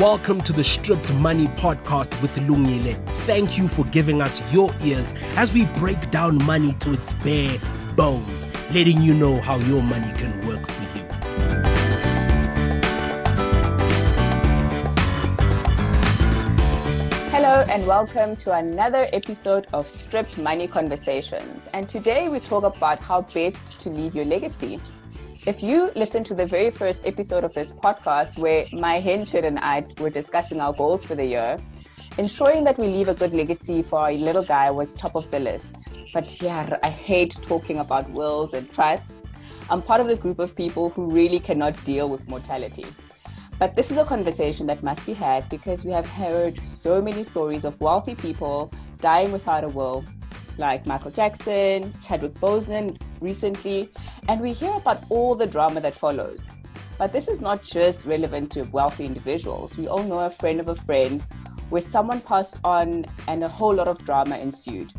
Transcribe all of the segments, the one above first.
Welcome to the Stripped Money Podcast with Lungile. Thank you for giving us your ears as we break down money to its bare bones, letting you know how your money can work for you. Hello, and welcome to another episode of Stripped Money Conversations. And today we talk about how best to leave your legacy. If you listen to the very first episode of this podcast, where my henchman and I were discussing our goals for the year, ensuring that we leave a good legacy for our little guy was top of the list. But yeah, I hate talking about wills and trusts. I'm part of the group of people who really cannot deal with mortality. But this is a conversation that must be had because we have heard so many stories of wealthy people dying without a will, like Michael Jackson, Chadwick Boseman recently, and we hear about all the drama that follows. But this is not just relevant to wealthy individuals. We all know a friend of a friend where someone passed on and a whole lot of drama ensued.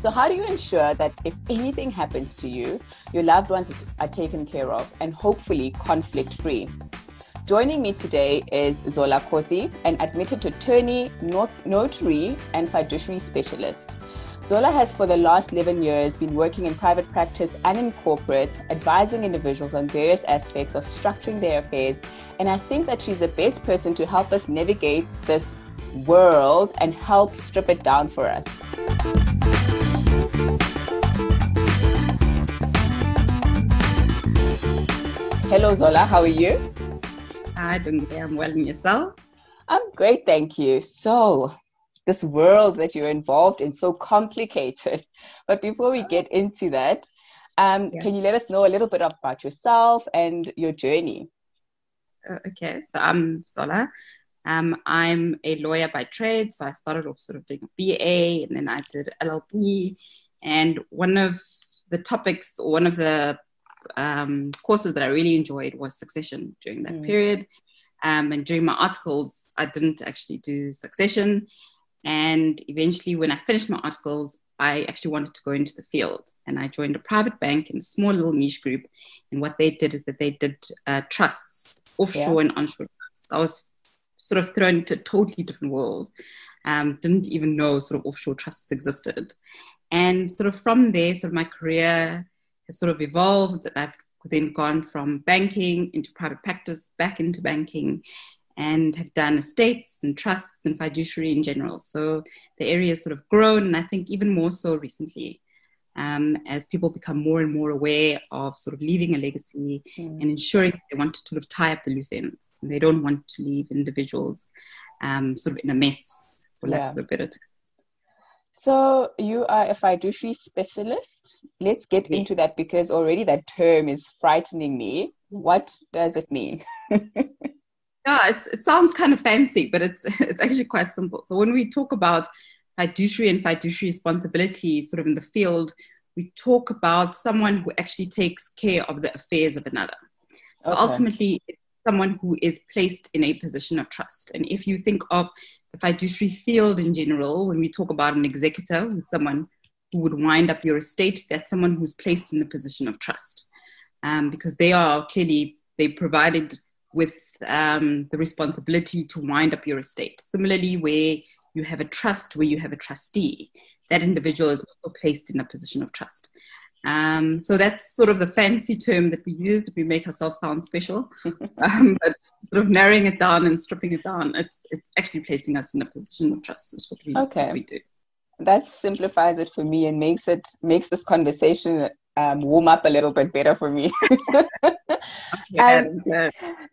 So, how do you ensure that if anything happens to you, your loved ones are taken care of and hopefully conflict free? Joining me today is Zola Cossie, an admitted attorney, notary, and fiduciary specialist. Zola has for the last 11 years been working in private practice and in corporates, advising individuals on various aspects of structuring their affairs. And I think that she's the best person to help us navigate this world and help strip it down for us. Hello, Zola. How are you? Hi, doing I'm well. And yourself? I'm great, thank you. So, this world that you're involved in so complicated. But before we get into that, um, yeah. can you let us know a little bit about yourself and your journey? Uh, okay, so I'm Zola. Um, I'm a lawyer by trade, so I started off sort of doing a BA, and then I did LLB. And one of the topics, or one of the um, courses that I really enjoyed was succession during that mm. period. Um, and during my articles, I didn't actually do succession. And eventually, when I finished my articles, I actually wanted to go into the field. And I joined a private bank in a small little niche group. And what they did is that they did uh, trusts, offshore yeah. and onshore trusts. I was sort of thrown into a totally different world. Um, didn't even know sort of offshore trusts existed. And sort of from there, sort of my career has sort of evolved. I've then gone from banking into private practice, back into banking, and have done estates and trusts and fiduciary in general. So the area has sort of grown, and I think even more so recently. Um, as people become more and more aware of sort of leaving a legacy mm. and ensuring they want to sort of tie up the loose ends. And they don't want to leave individuals um, sort of in a mess, for lack yeah. of a better term. So you are a fiduciary specialist. Let's get into that because already that term is frightening me. What does it mean? yeah, it sounds kind of fancy, but it's it's actually quite simple. So when we talk about fiduciary and fiduciary responsibility, sort of in the field, we talk about someone who actually takes care of the affairs of another. So okay. ultimately, someone who is placed in a position of trust. And if you think of the fiduciary field in general, when we talk about an executor, someone who would wind up your estate, that's someone who's placed in the position of trust. Um, because they are clearly, they provided with um, the responsibility to wind up your estate. Similarly, where you have a trust, where you have a trustee, that individual is also placed in a position of trust. Um, so that's sort of the fancy term that we use to make ourselves sound special. um, but sort of narrowing it down and stripping it down, it's it's actually placing us in a position of trust. What we, okay. What we do. That simplifies it for me and makes it makes this conversation um, warm up a little bit better for me. um,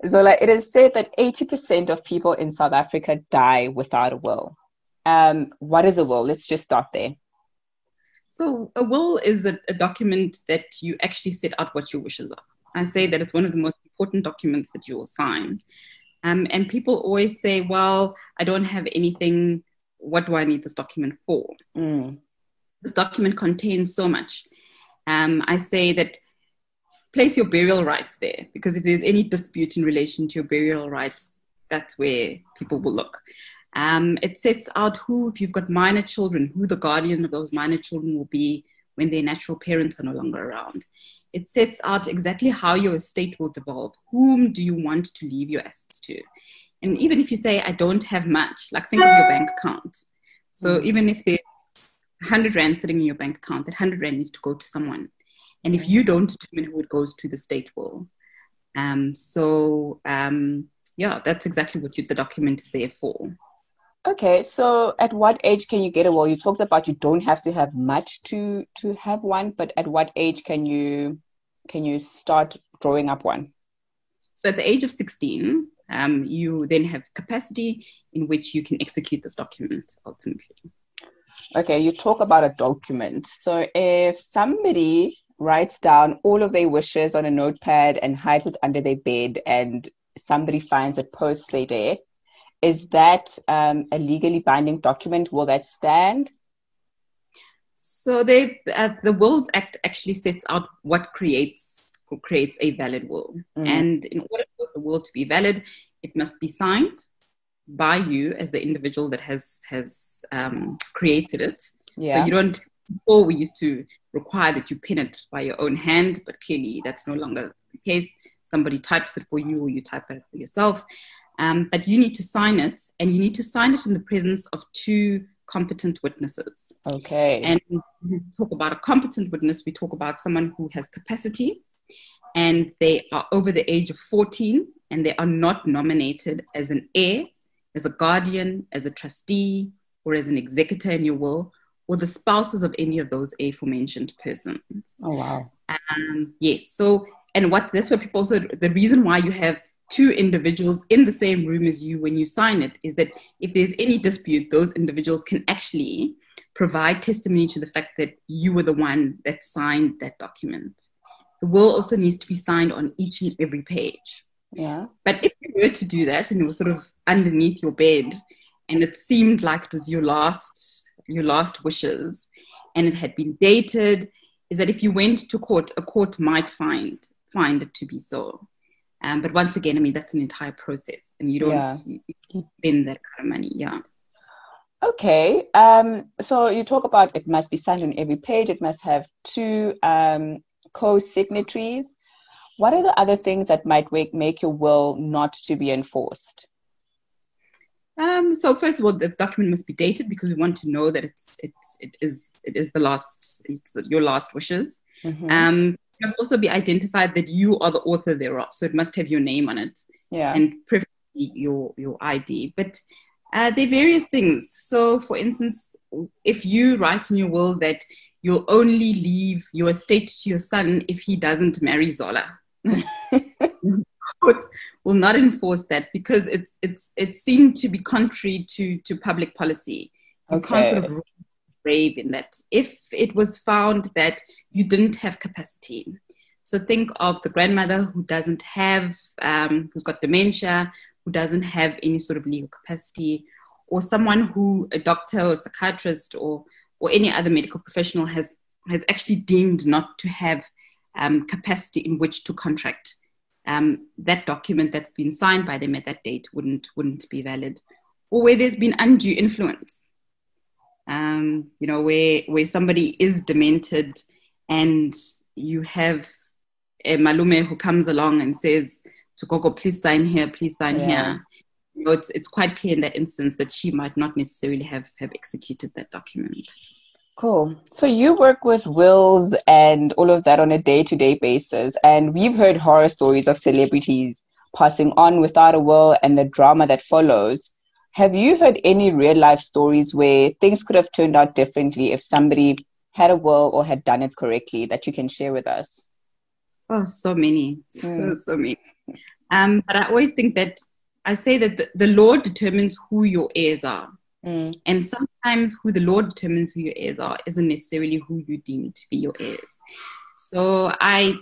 Zola, it is said that 80% of people in South Africa die without a will. Um, what is a will? Let's just start there. So, a will is a, a, document that you actually set out what your wishes are. I say that it's one of the most important documents that you will sign. Um, and people always say, well, I don't have anything. What do I need this document for? Mm. This document contains so much. Um, I say that place your burial rights there because if there's any dispute in relation to your burial rights, that's where people will look. Um, it sets out who, if you've got minor children, who the guardian of those minor children will be when their natural parents are no longer around. It sets out exactly how your estate will devolve. Whom do you want to leave your assets to? and even if you say I don't have much, like think of your bank account. So mm. even if there's 100 rand sitting in your bank account, that 100 rand needs to go to someone. And if you don't determine who it goes to, the state will. Um, so um, yeah, that's exactly what you, the document is there for. Okay, so at what age can you get a will? You talked about you don't have to have much to to have one, but at what age can you can you start drawing up one? So at the age of 16, um, you then have capacity in which you can execute this document ultimately. Okay, you talk about a document. So if somebody writes down all of their wishes on a notepad and hides it under their bed and somebody finds it post death, is that um, a legally binding document? Will that stand? So they, uh, the Wills Act actually sets out what creates creates a valid will, mm. and in order for the will to be valid, it must be signed by you as the individual that has has um, created it. Yeah. So you don't. Before we used to require that you pin it by your own hand, but clearly that's no longer the case. Somebody types it for you, or you type it for yourself. Um, but you need to sign it, and you need to sign it in the presence of two competent witnesses. Okay. And we talk about a competent witness, we talk about someone who has capacity and they are over the age of 14 and they are not nominated as an heir, as a guardian, as a trustee, or as an executor in your will, or the spouses of any of those aforementioned persons. Oh, wow. Um, yes. So, and what that's what people also, the reason why you have two individuals in the same room as you when you sign it is that if there's any dispute, those individuals can actually provide testimony to the fact that you were the one that signed that document. The will also needs to be signed on each and every page. Yeah. But if you were to do that and it was sort of underneath your bed and it seemed like it was your last your last wishes and it had been dated, is that if you went to court, a court might find find it to be so. Um, but once again, I mean, that's an entire process and you don't yeah. you spend that kind of money. Yeah. Okay. Um, so you talk about it must be signed on every page. It must have two um, co-signatories. What are the other things that might make, make your will not to be enforced? Um, so first of all, the document must be dated because we want to know that it's it's it is it is the last it's your last wishes. Mm-hmm. Um, it must also be identified that you are the author thereof. So it must have your name on it. Yeah. And preferably your your ID. But uh, there are various things. So for instance, if you write in your will that you'll only leave your estate to your son if he doesn't marry Zola. Court will not enforce that because it's it's it seemed to be contrary to to public policy. You okay. can't sort of brave in that. If it was found that you didn't have capacity, so think of the grandmother who doesn't have, um, who's got dementia, who doesn't have any sort of legal capacity, or someone who, a doctor or psychiatrist or, or any other medical professional has, has actually deemed not to have um, capacity in which to contract. Um, that document that's been signed by them at that date wouldn't, wouldn't be valid. Or where there's been undue influence um, you know, where where somebody is demented and you have a malume who comes along and says to Gogo, please sign here, please sign yeah. here. You know, it's it's quite clear in that instance that she might not necessarily have have executed that document. Cool. So you work with wills and all of that on a day-to-day basis, and we've heard horror stories of celebrities passing on without a will and the drama that follows. Have you heard any real life stories where things could have turned out differently if somebody had a will or had done it correctly that you can share with us? Oh, so many, mm. so, so many. Um, but I always think that I say that the, the law determines who your heirs are. Mm. And sometimes who the law determines who your heirs are isn't necessarily who you deem to be your heirs. So I,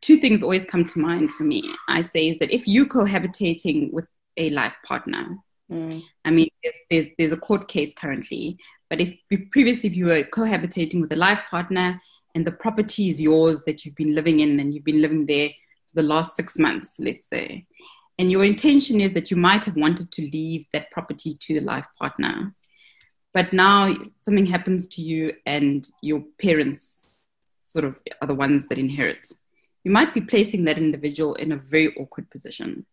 two things always come to mind for me. I say is that if you cohabitating with a life partner, Mm. I mean, there's, there's, there's a court case currently, but if previously if you were cohabitating with a life partner and the property is yours that you've been living in and you've been living there for the last six months, let's say, and your intention is that you might have wanted to leave that property to the life partner, but now something happens to you and your parents sort of are the ones that inherit. You might be placing that individual in a very awkward position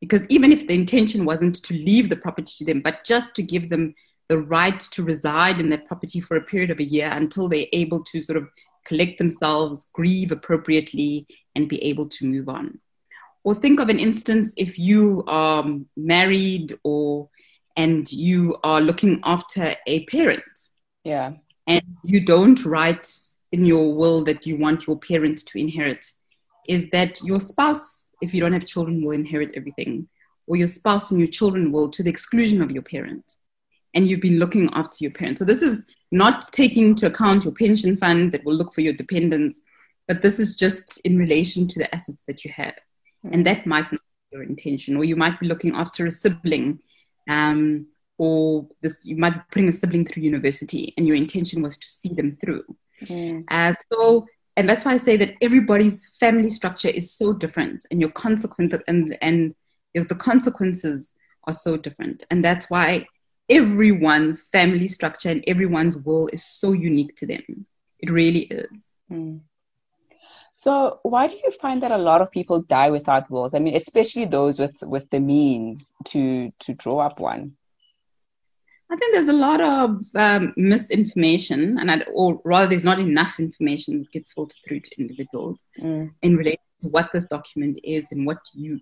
Because even if the intention wasn't to leave the property to them, but just to give them the right to reside in that property for a period of a year until they're able to sort of collect themselves, grieve appropriately, and be able to move on. Or think of an instance if you are married or and you are looking after a parent. Yeah. And you don't write in your will that you want your parent to inherit, is that your spouse, if you don't have children, will inherit everything, or your spouse and your children will to the exclusion of your parent. And you've been looking after your parents. So this is not taking into account your pension fund that will look for your dependents, but this is just in relation to the assets that you have. Mm-hmm. And that might not be your intention, or you might be looking after a sibling, um, or this you might be putting a sibling through university, and your intention was to see them through. Mm-hmm. Uh, so, and that's why I say that everybody's family structure is so different, and your consequence and and the consequences are so different, and that's why everyone's family structure and everyone's will is so unique to them. It really is. Mm. So, why do you find that a lot of people die without wills? I mean, especially those with with the means to to draw up one. I think there's a lot of um, misinformation, and I'd, or rather, there's not enough information that gets filtered through to individuals mm. in relation to what this document is and what you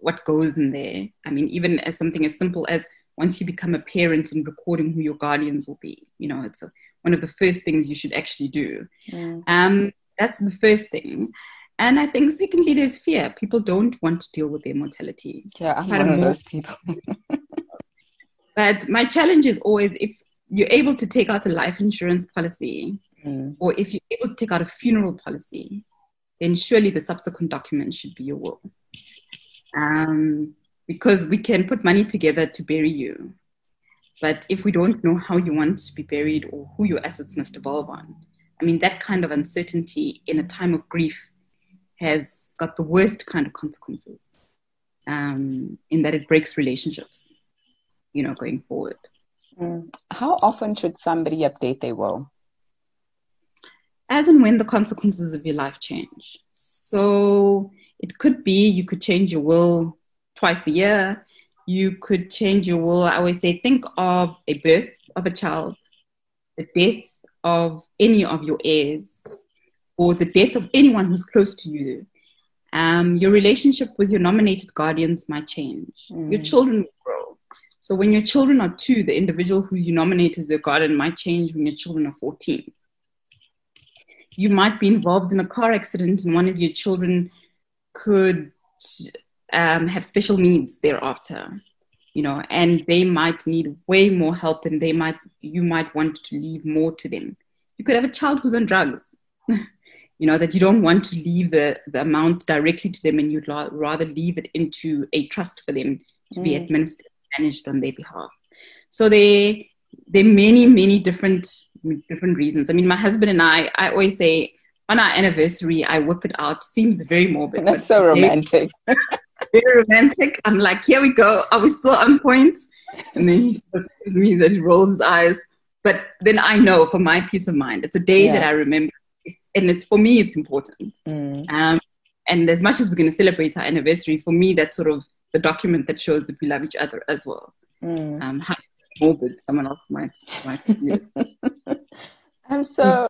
what goes in there. I mean, even as something as simple as once you become a parent and recording who your guardians will be. You know, it's a, one of the first things you should actually do. Mm. Um, that's the first thing. And I think secondly, there's fear. People don't want to deal with their mortality. Yeah, I'm one of those people. but my challenge is always if you're able to take out a life insurance policy, mm. or if you're able to take out a funeral policy, then surely the subsequent document should be your will. Um, because we can put money together to bury you. But if we don't know how you want to be buried or who your assets must devolve on, I mean, that kind of uncertainty in a time of grief has got the worst kind of consequences um, in that it breaks relationships, you know, going forward. Mm. How often should somebody update their will? As and when the consequences of your life change. So it could be you could change your will twice a year. You could change your will. I always say, think of a birth of a child, the death of any of your heirs, or the death of anyone who's close to you. Um, your relationship with your nominated guardians might change. Mm. Your children will grow. So when your children are two, the individual who you nominate as their guardian might change when your children are 14. You might be involved in a car accident and one of your children could um, have special needs thereafter you know and they might need way more help and they might you might want to leave more to them. You could have a child who's on drugs you know that you don't want to leave the, the amount directly to them and you'd la- rather leave it into a trust for them to mm. be administered managed on their behalf. So they there are many many different different reasons. I mean my husband and i i always say on our anniversary i whip it out. Seems very morbid that's so romantic very romantic. I'm like, here we go. Are we still on point? And then he gives me that he rolls his eyes. But then I know for my peace of mind, it's a day yeah. that I remember. It's, and it's for me, it's important. Mm. Um, and as much as we're going to celebrate our anniversary, for me, that's sort of the document that shows that we love each other as well. Mm. Um, how morbid someone else might might view um, so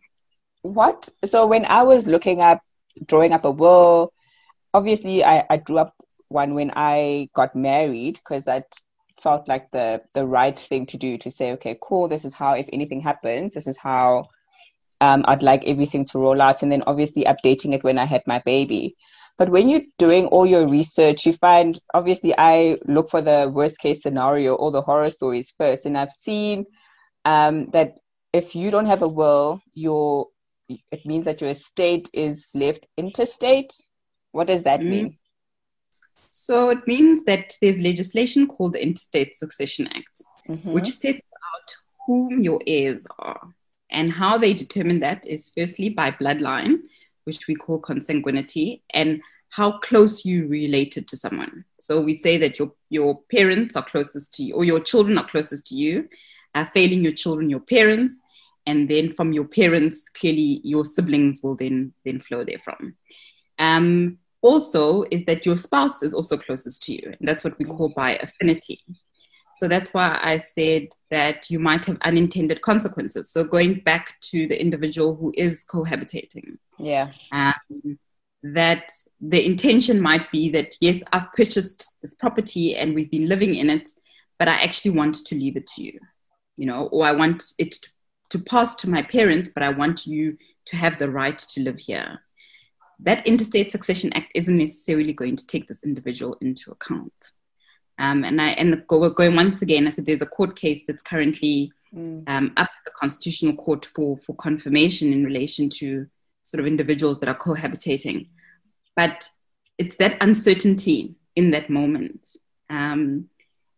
what? So when I was looking up, drawing up a will, obviously I, I drew up one when I got married because that felt like the the right thing to do to say, okay, cool, this is how if anything happens, this is how um, I'd like everything to roll out, and then obviously updating it when I had my baby. But when you're doing all your research, you find obviously I look for the worst case scenario or the horror stories first, and I've seen um, that if you don't have a will, your it means that your estate is left intestate. What does that mm-hmm. mean? So it means that there's legislation called the Intestate Succession Act, mm-hmm. which sets out whom your heirs are. And how they determine that is firstly by bloodline, which we call consanguinity, and how close you related to someone. So we say that your, your parents are closest to you, or your children are closest to you, uh, failing your children, your parents, and then from your parents, clearly your siblings will then then flow therefrom. Um, also is that your spouse is also closest to you. And that's what we call by affinity. So that's why I said that you might have unintended consequences. So going back to the individual who is cohabitating. Yeah. Um, that the intention might be that, yes, I've purchased this property and we've been living in it, but I actually want to leave it to you, you know, or I want it to, to pass to my parents, but I want you to have the right to live here. That Intestate Succession Act isn't necessarily going to take this individual into account. Um, and I and go, going once again, I said there's a court case that's currently mm. um, up at the Constitutional Court for for confirmation in relation to sort of individuals that are cohabitating, but it's that uncertainty in that moment. Um,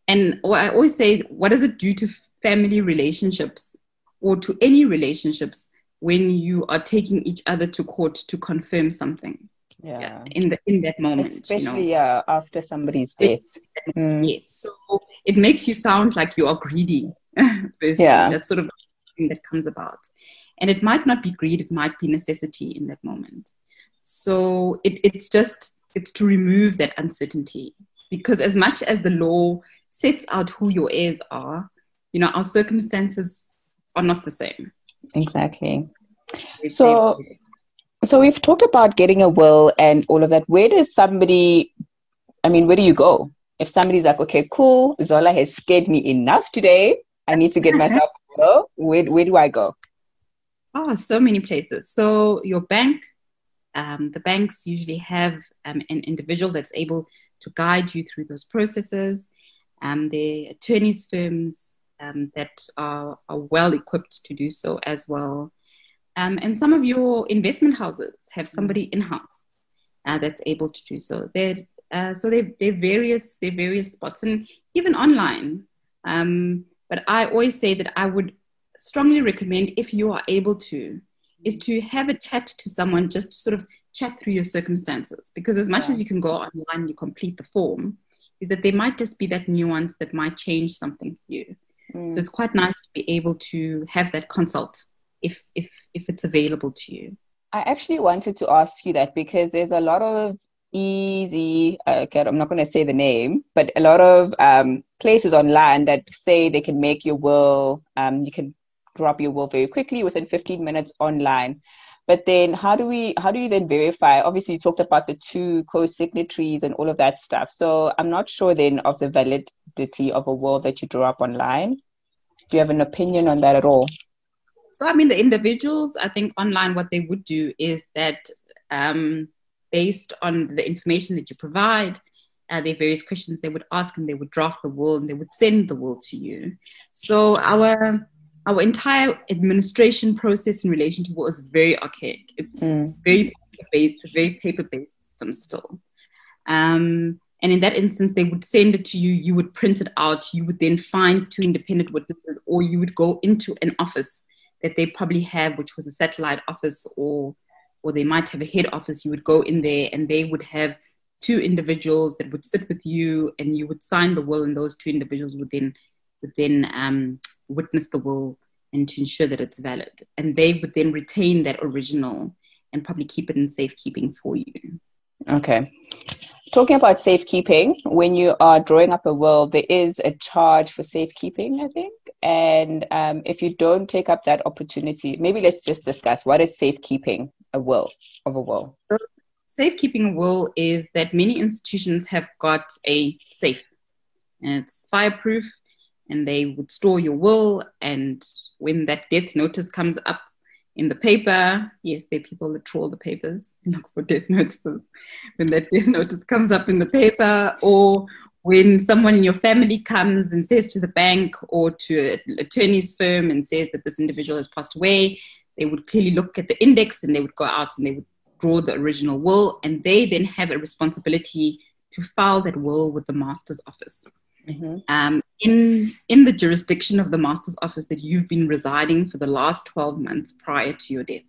and I always say, what does it do to family relationships or to any relationships when you are taking each other to court to confirm something? yeah. In the in that moment especially you know? yeah after somebody's death. Mm. yes so it makes you sound like you are greedy yeah. That's sort of thing that comes about. And it might not be greed it might be necessity in that moment. So it, it's just it's to remove that uncertainty. Because as much as the law sets out who your heirs are you know our circumstances are not the same exactly so so we've talked about getting a will and all of that. Where does somebody, I mean, where do you go? If somebody's like, okay, cool, Zola has scared me enough today. I need to get myself a will. Where, where do I go? Oh, so many places. So your bank, um, the banks usually have um, an individual that's able to guide you through those processes. Um, the attorneys firms um, that are, are well equipped to do so as well. Um, and some of your investment houses have mm. somebody in house uh, that's able to do so. They're, uh, so they they're various they're various spots and even online. Um, but I always say that I would strongly recommend if you are able to is to have a chat to someone just to sort of chat through your circumstances because as much yeah. as you can go online you complete the form is that there might just be that nuance that might change something for you mm. so it's quite nice to be able to have that consult if if if it's available to you. I actually wanted to ask you that because there's a lot of easy okay i'm not going to say the name but a lot of um, places online that say they can make your will um, you can drop your will very quickly within 15 minutes online. But then how do we how do you then verify? Obviously you talked about the two co-signatories and all of that stuff. So i'm not sure then of the of a will that you draw up online do you have an opinion on that at all so, I mean, the individuals, I think online, what they would do is that um, based on the information that you provide, uh, there various questions they would ask and they would draft the will and they would send the will to you. So, our our entire administration process in relation to will is very archaic. It's mm. very based, very paper based system still. Um, and in that instance, they would send it to you, you would print it out, you would then find two independent witnesses, or you would go into an office that they probably have, which was a satellite office or or they might have a head office, you would go in there and they would have two individuals that would sit with you and you would sign the will and those two individuals would then would then um, witness the will and to ensure that it's valid. And they would then retain that original and probably keep it in safekeeping for you. Okay. Talking about safekeeping, when you are drawing up a will, there is a charge for safekeeping, I think. And um, if you don't take up that opportunity, maybe let's just discuss what is safekeeping a will of a will. Safekeeping a will is that many institutions have got a safe, and it's fireproof, and they would store your will. And when that death notice comes up in the paper, yes, there are people that troll the papers look for death notices. When that death notice comes up in the paper, or when someone in your family comes and says to the bank or to an attorney's firm and says that this individual has passed away, they would clearly look at the index and they would go out and they would draw the original will, and they then have a responsibility to file that will with the master's office. Mm-hmm. Um, in in the jurisdiction of the master's office that you've been residing for the last 12 months prior to your death.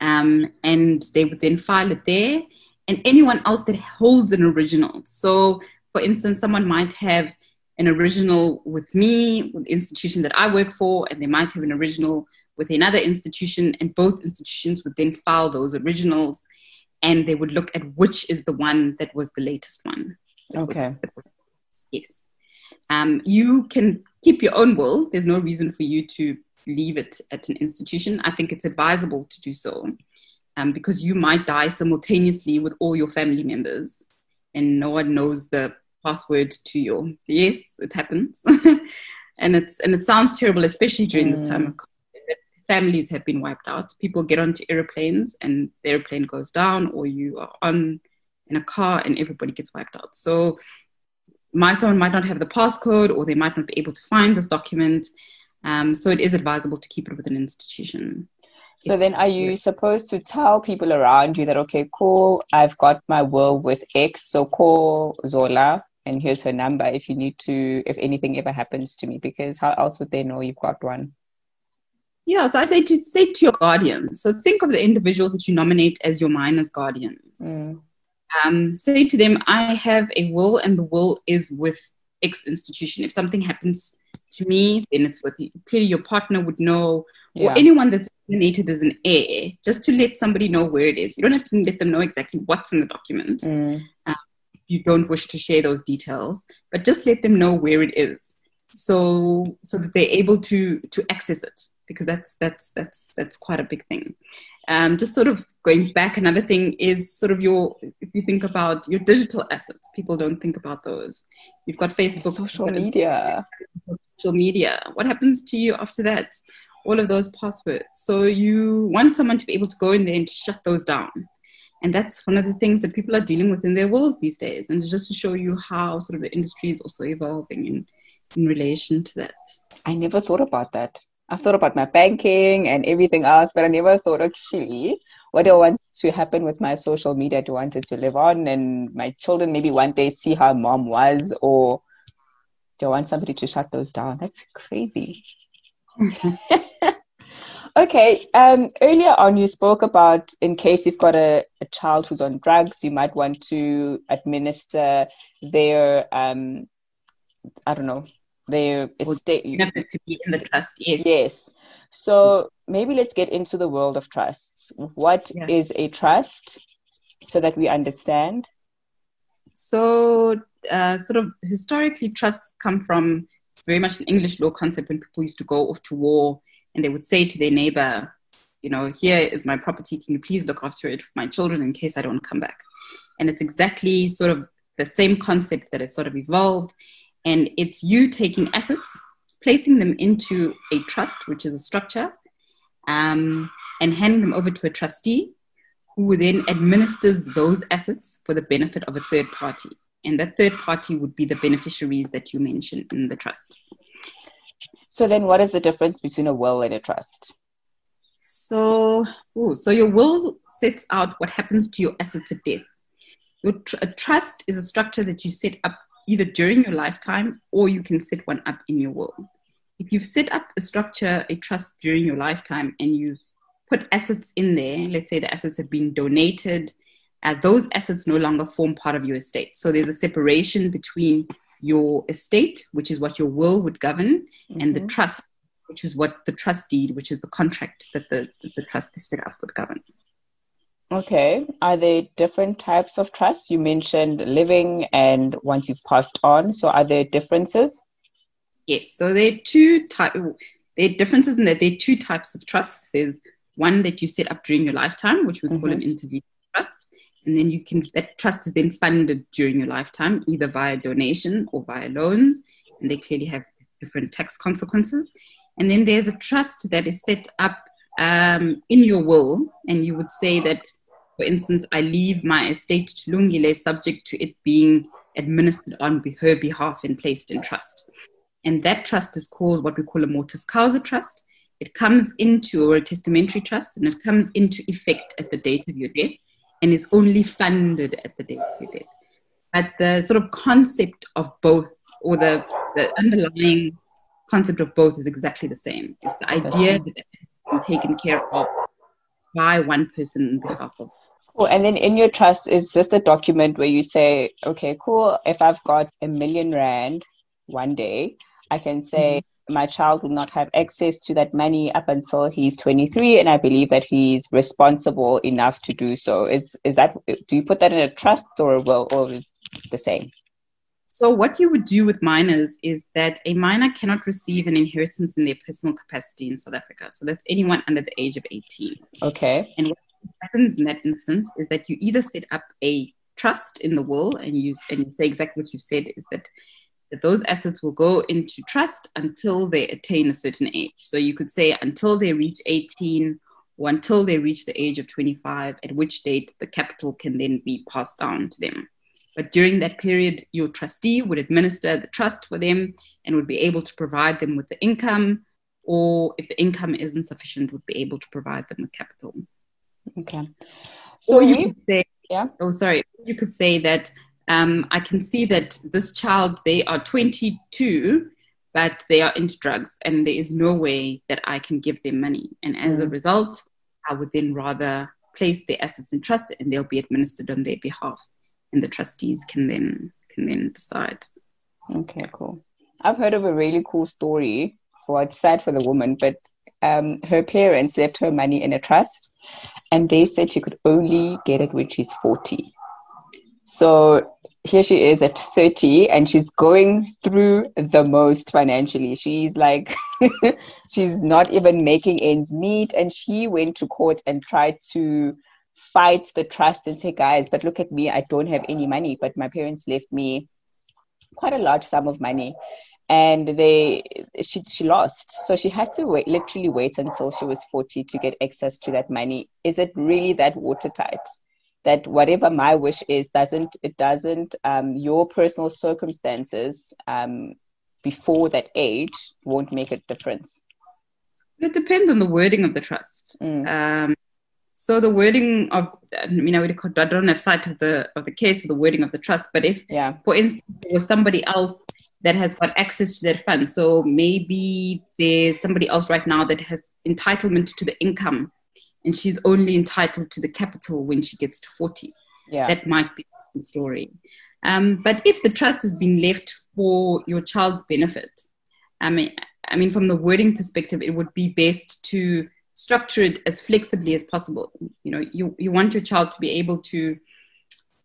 Um, and they would then file it there and anyone else that holds an original. So, for instance, someone might have an original with me, with the institution that I work for, and they might have an original with another institution, and both institutions would then file those originals. and they would look at which is the one that was the latest one. Okay. Yes. Um, you can keep your own will. There's no reason for you to leave it at an institution. I think it's advisable to do so um, because you might die simultaneously with all your family members and no one knows the password to your yes it happens and it's and it sounds terrible especially during mm. this time of COVID. families have been wiped out people get onto airplanes and the airplane goes down or you are on in a car and everybody gets wiped out so my someone might not have the passcode or they might not be able to find this document um, so it is advisable to keep it with an institution so then are you supposed to tell people around you that, okay, cool, I've got my will with X, so call Zola and here's her number if you need to, if anything ever happens to me, because how else would they know you've got one? Yeah, so I say to say to your guardian. So think of the individuals that you nominate as your minors guardians. Mm. Um, say to them, I have a will, and the will is with X institution. If something happens to me, then it's with you. Clearly, your partner would know, yeah. or anyone that's nominated as an heir, just to let somebody know where it is. You don't have to let them know exactly what's in the document. Mm. Um, you don't wish to share those details, but just let them know where it is, so so that they're able to to access it because that's that's that's that's quite a big thing. Um, just sort of going back, another thing is sort of your if you think about your digital assets, people don't think about those. You've got Facebook, social media, social media. What happens to you after that? All of those passwords. So you want someone to be able to go in there and shut those down. And that's one of the things that people are dealing with in their wills these days. And just to show you how sort of the industry is also evolving in, in relation to that. I never thought about that. I thought about my banking and everything else, but I never thought actually what do I want to happen with my social media? Do I want it to live on and my children maybe one day see how mom was or do I want somebody to shut those down? That's crazy. okay. Um, earlier on, you spoke about in case you've got a, a child who's on drugs, you might want to administer their, um, I don't know, their estate. to be in the trust, yes. Yes. So maybe let's get into the world of trusts. What yeah. is a trust so that we understand? So, uh, sort of historically, trusts come from very much an English law concept when people used to go off to war and they would say to their neighbor, you know, here is my property. Can you please look after it for my children in case I don't come back? And it's exactly sort of the same concept that has sort of evolved. And it's you taking assets, placing them into a trust, which is a structure, um, and handing them over to a trustee who then administers those assets for the benefit of a third party. And that third party would be the beneficiaries that you mentioned in the trust. So then, what is the difference between a will and a trust? So, ooh, so your will sets out what happens to your assets at death. Your tr- a trust is a structure that you set up either during your lifetime or you can set one up in your will. If you've set up a structure, a trust during your lifetime, and you put assets in there, let's say the assets have been donated, uh, those assets no longer form part of your estate. So there's a separation between your estate, which is what your will would govern, mm-hmm. and the mm-hmm. trust, which is what the trust deed, which is the contract that the, that the trust is set up, would govern. Okay. Are there different types of trusts? You mentioned living and once you've passed on. So are there differences? Yes. So there are two types. There are differences in that there are two types of trusts. There's one that you set up during your lifetime, which we mm-hmm. call an intervening trust, and then you can that trust is then funded during your lifetime either via donation or via loans and they clearly have different tax consequences and then there's a trust that is set up um, in your will and you would say that for instance i leave my estate to lungile subject to it being administered on her behalf and placed in trust and that trust is called what we call a mortis causa trust it comes into or a testamentary trust and it comes into effect at the date of your death and is only funded at the date of your death. But the sort of concept of both, or the, the underlying concept of both, is exactly the same. It's the idea that it's taken care of by one person on behalf of. Cool. And then in your trust is just a document where you say, okay, cool. If I've got a million rand one day, I can say, mm-hmm. my child will not have access to that money up until he's 23 and i believe that he's responsible enough to do so is is that do you put that in a trust or will or the same so what you would do with minors is that a minor cannot receive an inheritance in their personal capacity in South Africa. So that's anyone under the age of 18. Okay. And what happens in that instance is that you either set up a trust in the will and you and you say exactly what you've said is that that those assets will go into trust until they attain a certain age. So you could say until they reach 18 or until they reach the age of 25, at which date the capital can then be passed down to them. But during that period, your trustee would administer the trust for them and would be able to provide them with the income, or if the income isn't sufficient, would be able to provide them with capital. Okay. So or you we, could say, yeah. Oh, sorry. You could say that um, I can see that this child, they are 22, but they are into drugs, and there is no way that I can give them money. And as mm. a result, I would then rather place their assets in trust and they'll be administered on their behalf and the trustees can then can then decide. Okay, cool. I've heard of a really cool story. Well, it's sad for the woman, but um, her parents left her money in a trust, and they said she could only get it when she's forty. So here she is at 30 and she's going through the most financially. She's like, she's not even making ends meet. And she went to court and tried to fight the trust and say, guys, but look at me, I don't have any money, but my parents left me quite a large sum of money. And they, she, she lost. So she had to wait, literally wait until she was 40 to get access to that money. Is it really that watertight? That whatever my wish is doesn't, it doesn't, um, your personal circumstances, um, before that age won't make a difference. It depends on the wording of the trust. Mm. Um, so the wording of, I mean, I don't have sight of the of the case of the wording of the trust, but if, yeah. for instance, there was somebody else that has got access to that fund, so maybe there's somebody else right now that has entitlement to the income, and she's only entitled to the capital when she gets to forty. Yeah, that might be the story. Um, but if the trust has been left for your child's benefit, I mean, I mean, from the wording perspective, it would be best to structure it as flexibly as possible. You know, you, you want your child to be able to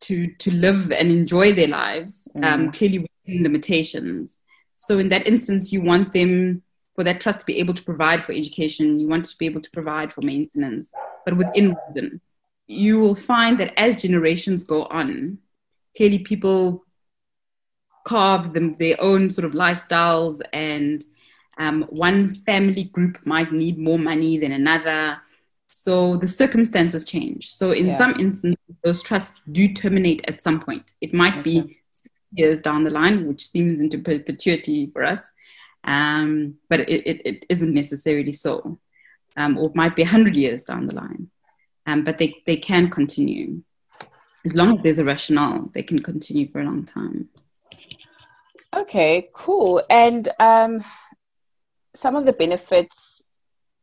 to to live and enjoy their lives, um, mm. clearly within limitations. So in that instance, you want them for that trust to be able to provide for education. You want to be able to provide for maintenance, but within reason. You will find that as generations go on, clearly people carve them their own sort of lifestyles and um, one family group might need more money than another. So the circumstances change. So in yeah. some instances, those trusts do terminate at some point. It might okay. be years down the line, which seems into perpetuity for us, um, but it, it, it isn't necessarily so. Um, or it might be 100 years down the line. Um, but they, they can continue. As long as there's a rationale, they can continue for a long time. Okay, cool. And um, some of the benefits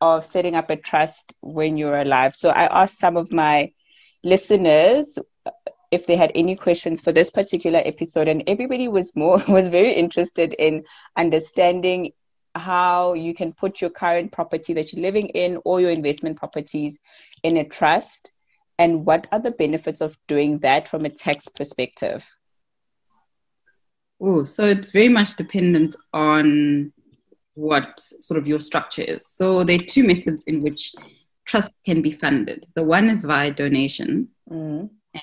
of setting up a trust when you're alive. So I asked some of my listeners if they had any questions for this particular episode and everybody was more was very interested in understanding how you can put your current property that you're living in or your investment properties in a trust and what are the benefits of doing that from a tax perspective oh so it's very much dependent on what sort of your structure is. So there are two methods in which trust can be funded. The one is via donation. Mm. And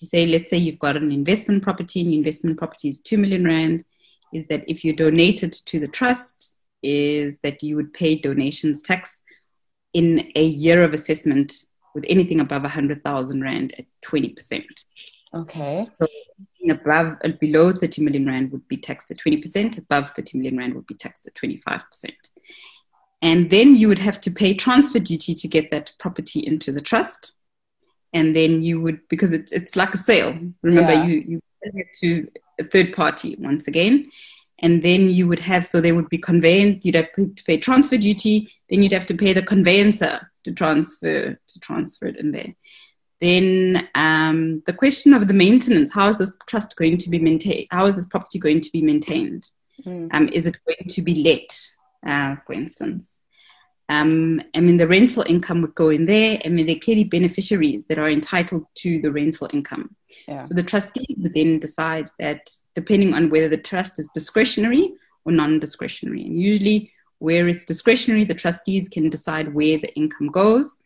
you say, let's say you've got an investment property and investment property is 2 million Rand, is that if you donate it to the trust, is that you would pay donations tax in a year of assessment with anything above 100,000 Rand at 20%. Okay. So above and below 30 million rand would be taxed at 20%, above 30 million rand would be taxed at 25%. And then you would have to pay transfer duty to get that property into the trust. And then you would, because it's, it's like a sale. Remember, yeah. you, you sell it to a third party once again. And then you would have, so they would be conveyed, you'd have to pay transfer duty, then you'd have to pay the conveyancer to transfer, to transfer it in there. Then um, the question of the maintenance: How is this trust going to be maintained? How is this property going to be maintained? Mm. Um, is it going to be let? uh, for instance. Um, I mean, the rental income would go in there. I mean, they're clearly beneficiaries that are entitled to the rental income. Yeah. So the trustee would then decide that depending on whether the trust is discretionary or non discretionary. And usually, where it's discretionary, the trustees can decide where the income goes.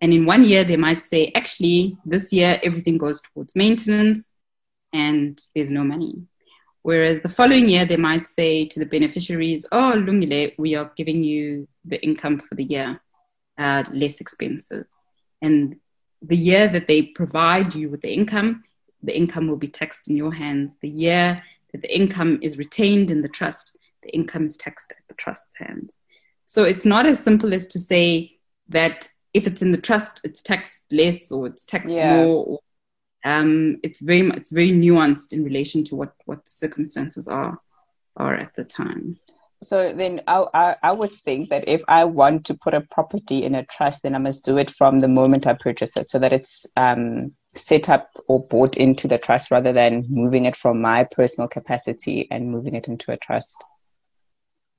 And in one year, they might say, actually, this year everything goes towards maintenance and there's no money. Whereas the following year, they might say to the beneficiaries, oh, Lungile, we are giving you the income for the year, uh, less expenses. And the year that they provide you with the income, the income will be taxed in your hands. The year that the income is retained in the trust, the income is taxed at the trust's hands. So it's not as simple as to say that if it's in the trust, it's taxed less or it's taxed yeah. more or um, it's very it's very nuanced in relation to what what the circumstances are are at the time so then I, I, I would think that if I want to put a property in a trust, then I must do it from the moment I purchase it, so that it's um, set up or bought into the trust rather than moving it from my personal capacity and moving it into a trust.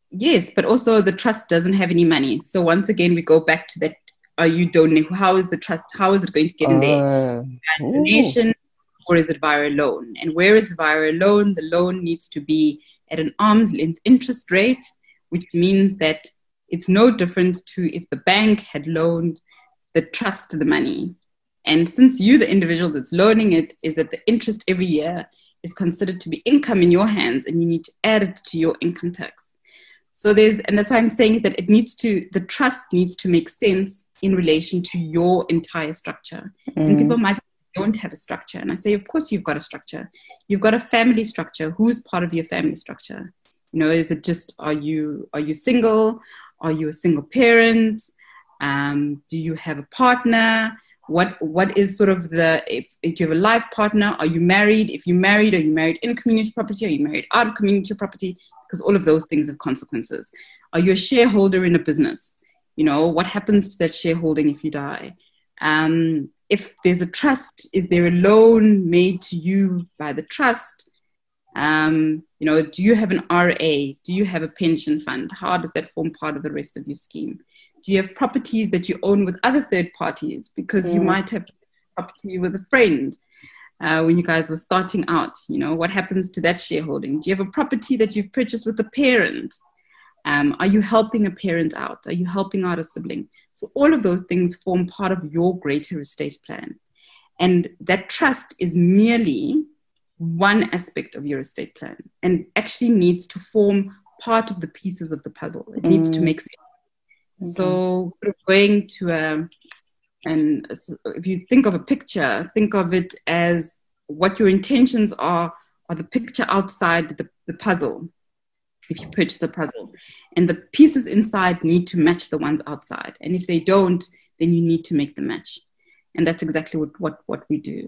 Yes, but also the trust doesn't have any money. So once again, we go back to that are you donating? How is the trust? How is it going to get in there? Uh, donation or is it via a loan? And where it's via a loan, the loan needs to be at an arm's length interest rate, which means that it's no different to if the bank had loaned the trust the money. And since you, the individual that's loaning it, is that the interest every year is considered to be income in your hands and you need to add it to your income tax. So there's, and that's why I'm saying is that it needs to, the trust needs to make sense in relation to your entire structure. Mm. And people might don't have a structure. And I say, of course, you've got a structure. You've got a family structure. Who's part of your family structure? You know, is it just are you are you single? Are you a single parent? Um, do you have a partner? What what is sort of the if, if you have a life partner? Are you married? If you're married, are you married in community property? Are you married out of community property? Because all of those things have consequences. Are you a shareholder in a business? You know, what happens to that shareholding if you die? Um, if there's a trust, is there a loan made to you by the trust? Um, you know, do you have an RA? Do you have a pension fund? How does that form part of the rest of your scheme? Do you have properties that you own with other third parties? Because mm. you might have property with a friend uh, when you guys were starting out. You know, what happens to that shareholding? Do you have a property that you've purchased with a parent? Um, are you helping a parent out? Are you helping out a sibling? So, all of those things form part of your greater estate plan. And that trust is merely one aspect of your estate plan and actually needs to form part of the pieces of the puzzle. It mm. needs to mm. make sense. Okay. So, going to a, and if you think of a picture, think of it as what your intentions are, are the picture outside the, the puzzle if you purchase a puzzle. And the pieces inside need to match the ones outside. And if they don't, then you need to make them match. And that's exactly what, what, what we do,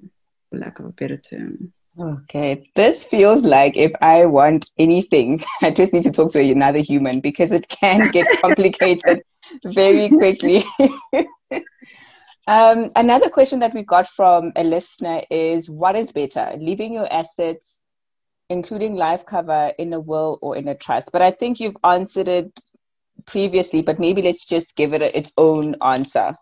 for lack of a better term. Okay, this feels like if I want anything, I just need to talk to another human because it can get complicated very quickly. um, another question that we got from a listener is What is better, leaving your assets including life cover in a will or in a trust. But I think you've answered it previously, but maybe let's just give it a, its own answer.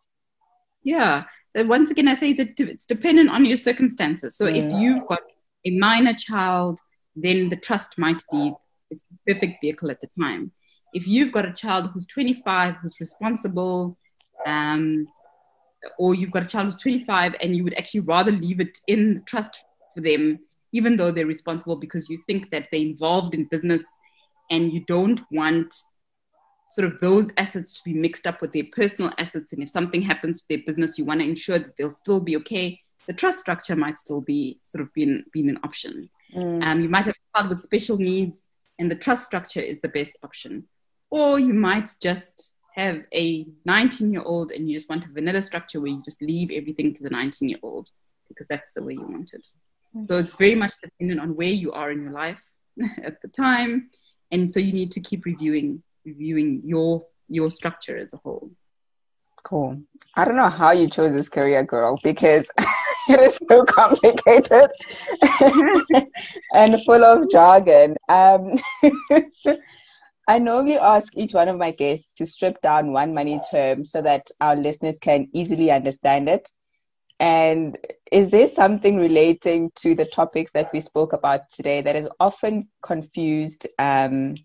Yeah. Once again, I say that it's dependent on your circumstances. So if you've got a minor child, then the trust might be it's the perfect vehicle at the time. If you've got a child who's 25, who's responsible, um, or you've got a child who's 25 and you would actually rather leave it in trust for them even though they're responsible because you think that they're involved in business and you don't want sort of those assets to be mixed up with their personal assets. And if something happens to their business, you want to ensure that they'll still be okay. The trust structure might still be sort of been, been an option. Mm. Um, you might have a child with special needs, and the trust structure is the best option. Or you might just have a 19 year old and you just want a vanilla structure where you just leave everything to the 19 year old because that's the way you want it. So it's very much dependent on where you are in your life at the time. And so you need to keep reviewing reviewing your your structure as a whole. Cool. I don't know how you chose this career, girl, because it is so complicated and full of jargon. Um, I normally ask each one of my guests to strip down one money term so that our listeners can easily understand it. And is there something relating to the topics that we spoke about today that is often confused um,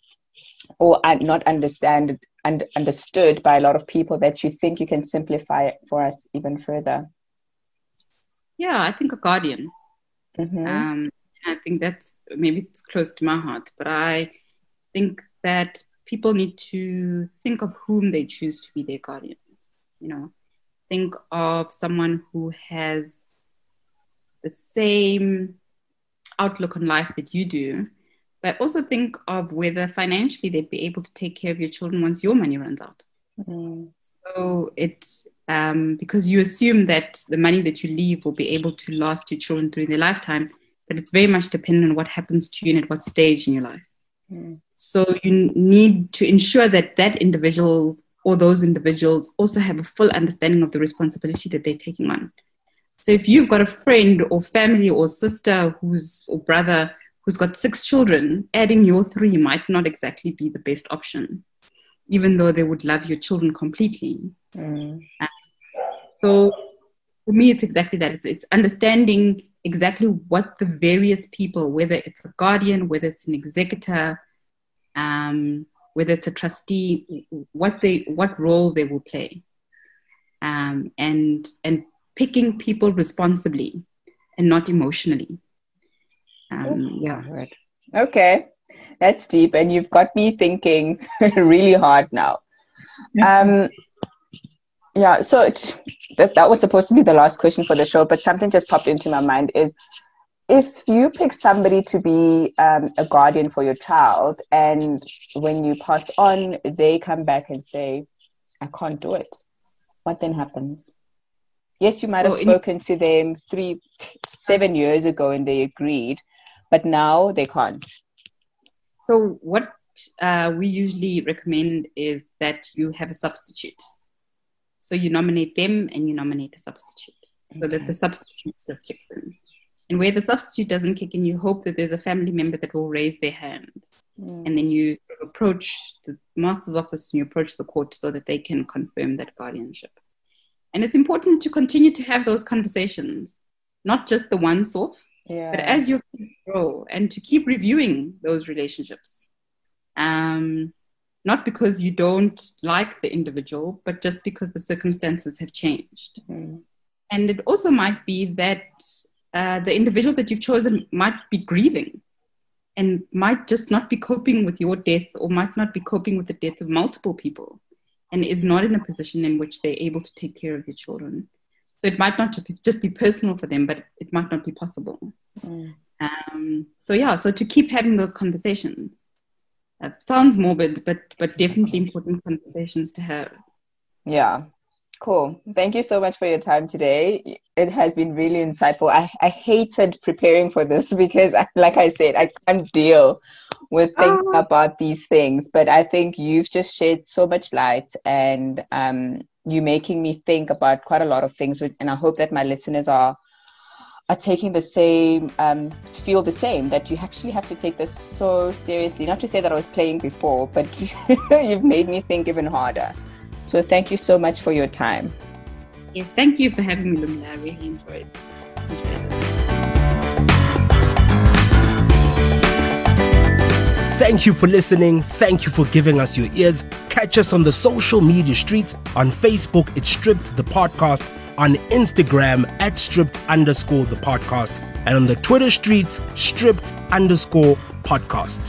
or not understand, and understood by a lot of people that you think you can simplify it for us even further? Yeah, I think a guardian. Mm-hmm. Um, I think that's maybe it's close to my heart, but I think that people need to think of whom they choose to be their guardians. You know, think of someone who has the same outlook on life that you do, but also think of whether financially they'd be able to take care of your children once your money runs out. Mm. So it's um, because you assume that the money that you leave will be able to last your children through their lifetime, but it's very much dependent on what happens to you and at what stage in your life. Mm. So you need to ensure that that individual or those individuals also have a full understanding of the responsibility that they're taking on. So if you've got a friend or family or sister who's or brother who's got six children, adding your three might not exactly be the best option, even though they would love your children completely. Mm. so for me, it's exactly that. It's, it's understanding exactly what the various people, whether it's a guardian, whether it's an executor, um, whether it's a trustee, what they what role they will play, um, and and picking people responsibly and not emotionally. Um, yeah. Right. Okay, that's deep, and you've got me thinking really hard now. Um, yeah. So it, that that was supposed to be the last question for the show, but something just popped into my mind is if you pick somebody to be um, a guardian for your child and when you pass on they come back and say i can't do it. What then happens? Yes you might so have spoken in- to them three seven years ago and they agreed but now they can't. So what uh, we usually recommend is that you have a substitute. So you nominate them and you nominate a substitute. Okay. so that the substitute still kicks in and where the substitute doesn't kick in, you hope that there's a family member that will raise their hand. Mm. And then you approach the master's office and you approach the court so that they can confirm that guardianship. And it's important to continue to have those conversations, not just the once off, yeah. but as you grow and to keep reviewing those relationships. Um, not because you don't like the individual, but just because the circumstances have changed. Mm. And it also might be that uh, the individual that you've chosen might be grieving and might just not be coping with your death or might not be coping with the death of multiple people and is not in a position in which they're able to take care of your children. So it might not just be, personal for them, but it might not be possible. Mm. Um, so yeah, so to keep having those conversations. Uh, sounds morbid, but but definitely important conversations to have. Yeah, Cool. Thank you so much for your time today. It has been really insightful. I, I hated preparing for this because, like I said, I can't deal with thinking oh. about these things. But I think you've just shed so much light and um, you making me think about quite a lot of things. And I hope that my listeners are are taking the same, um, feel the same, that you actually have to take this so seriously. Not to say that I was playing before, but you've made me think even harder. So thank you so much for your time. Yes, thank you for having me, Lumila. I really enjoyed, enjoyed Thank you for listening. Thank you for giving us your ears. Catch us on the social media streets. On Facebook, it's Stripped the Podcast. On Instagram, at Stripped underscore the podcast. And on the Twitter streets, Stripped underscore podcast.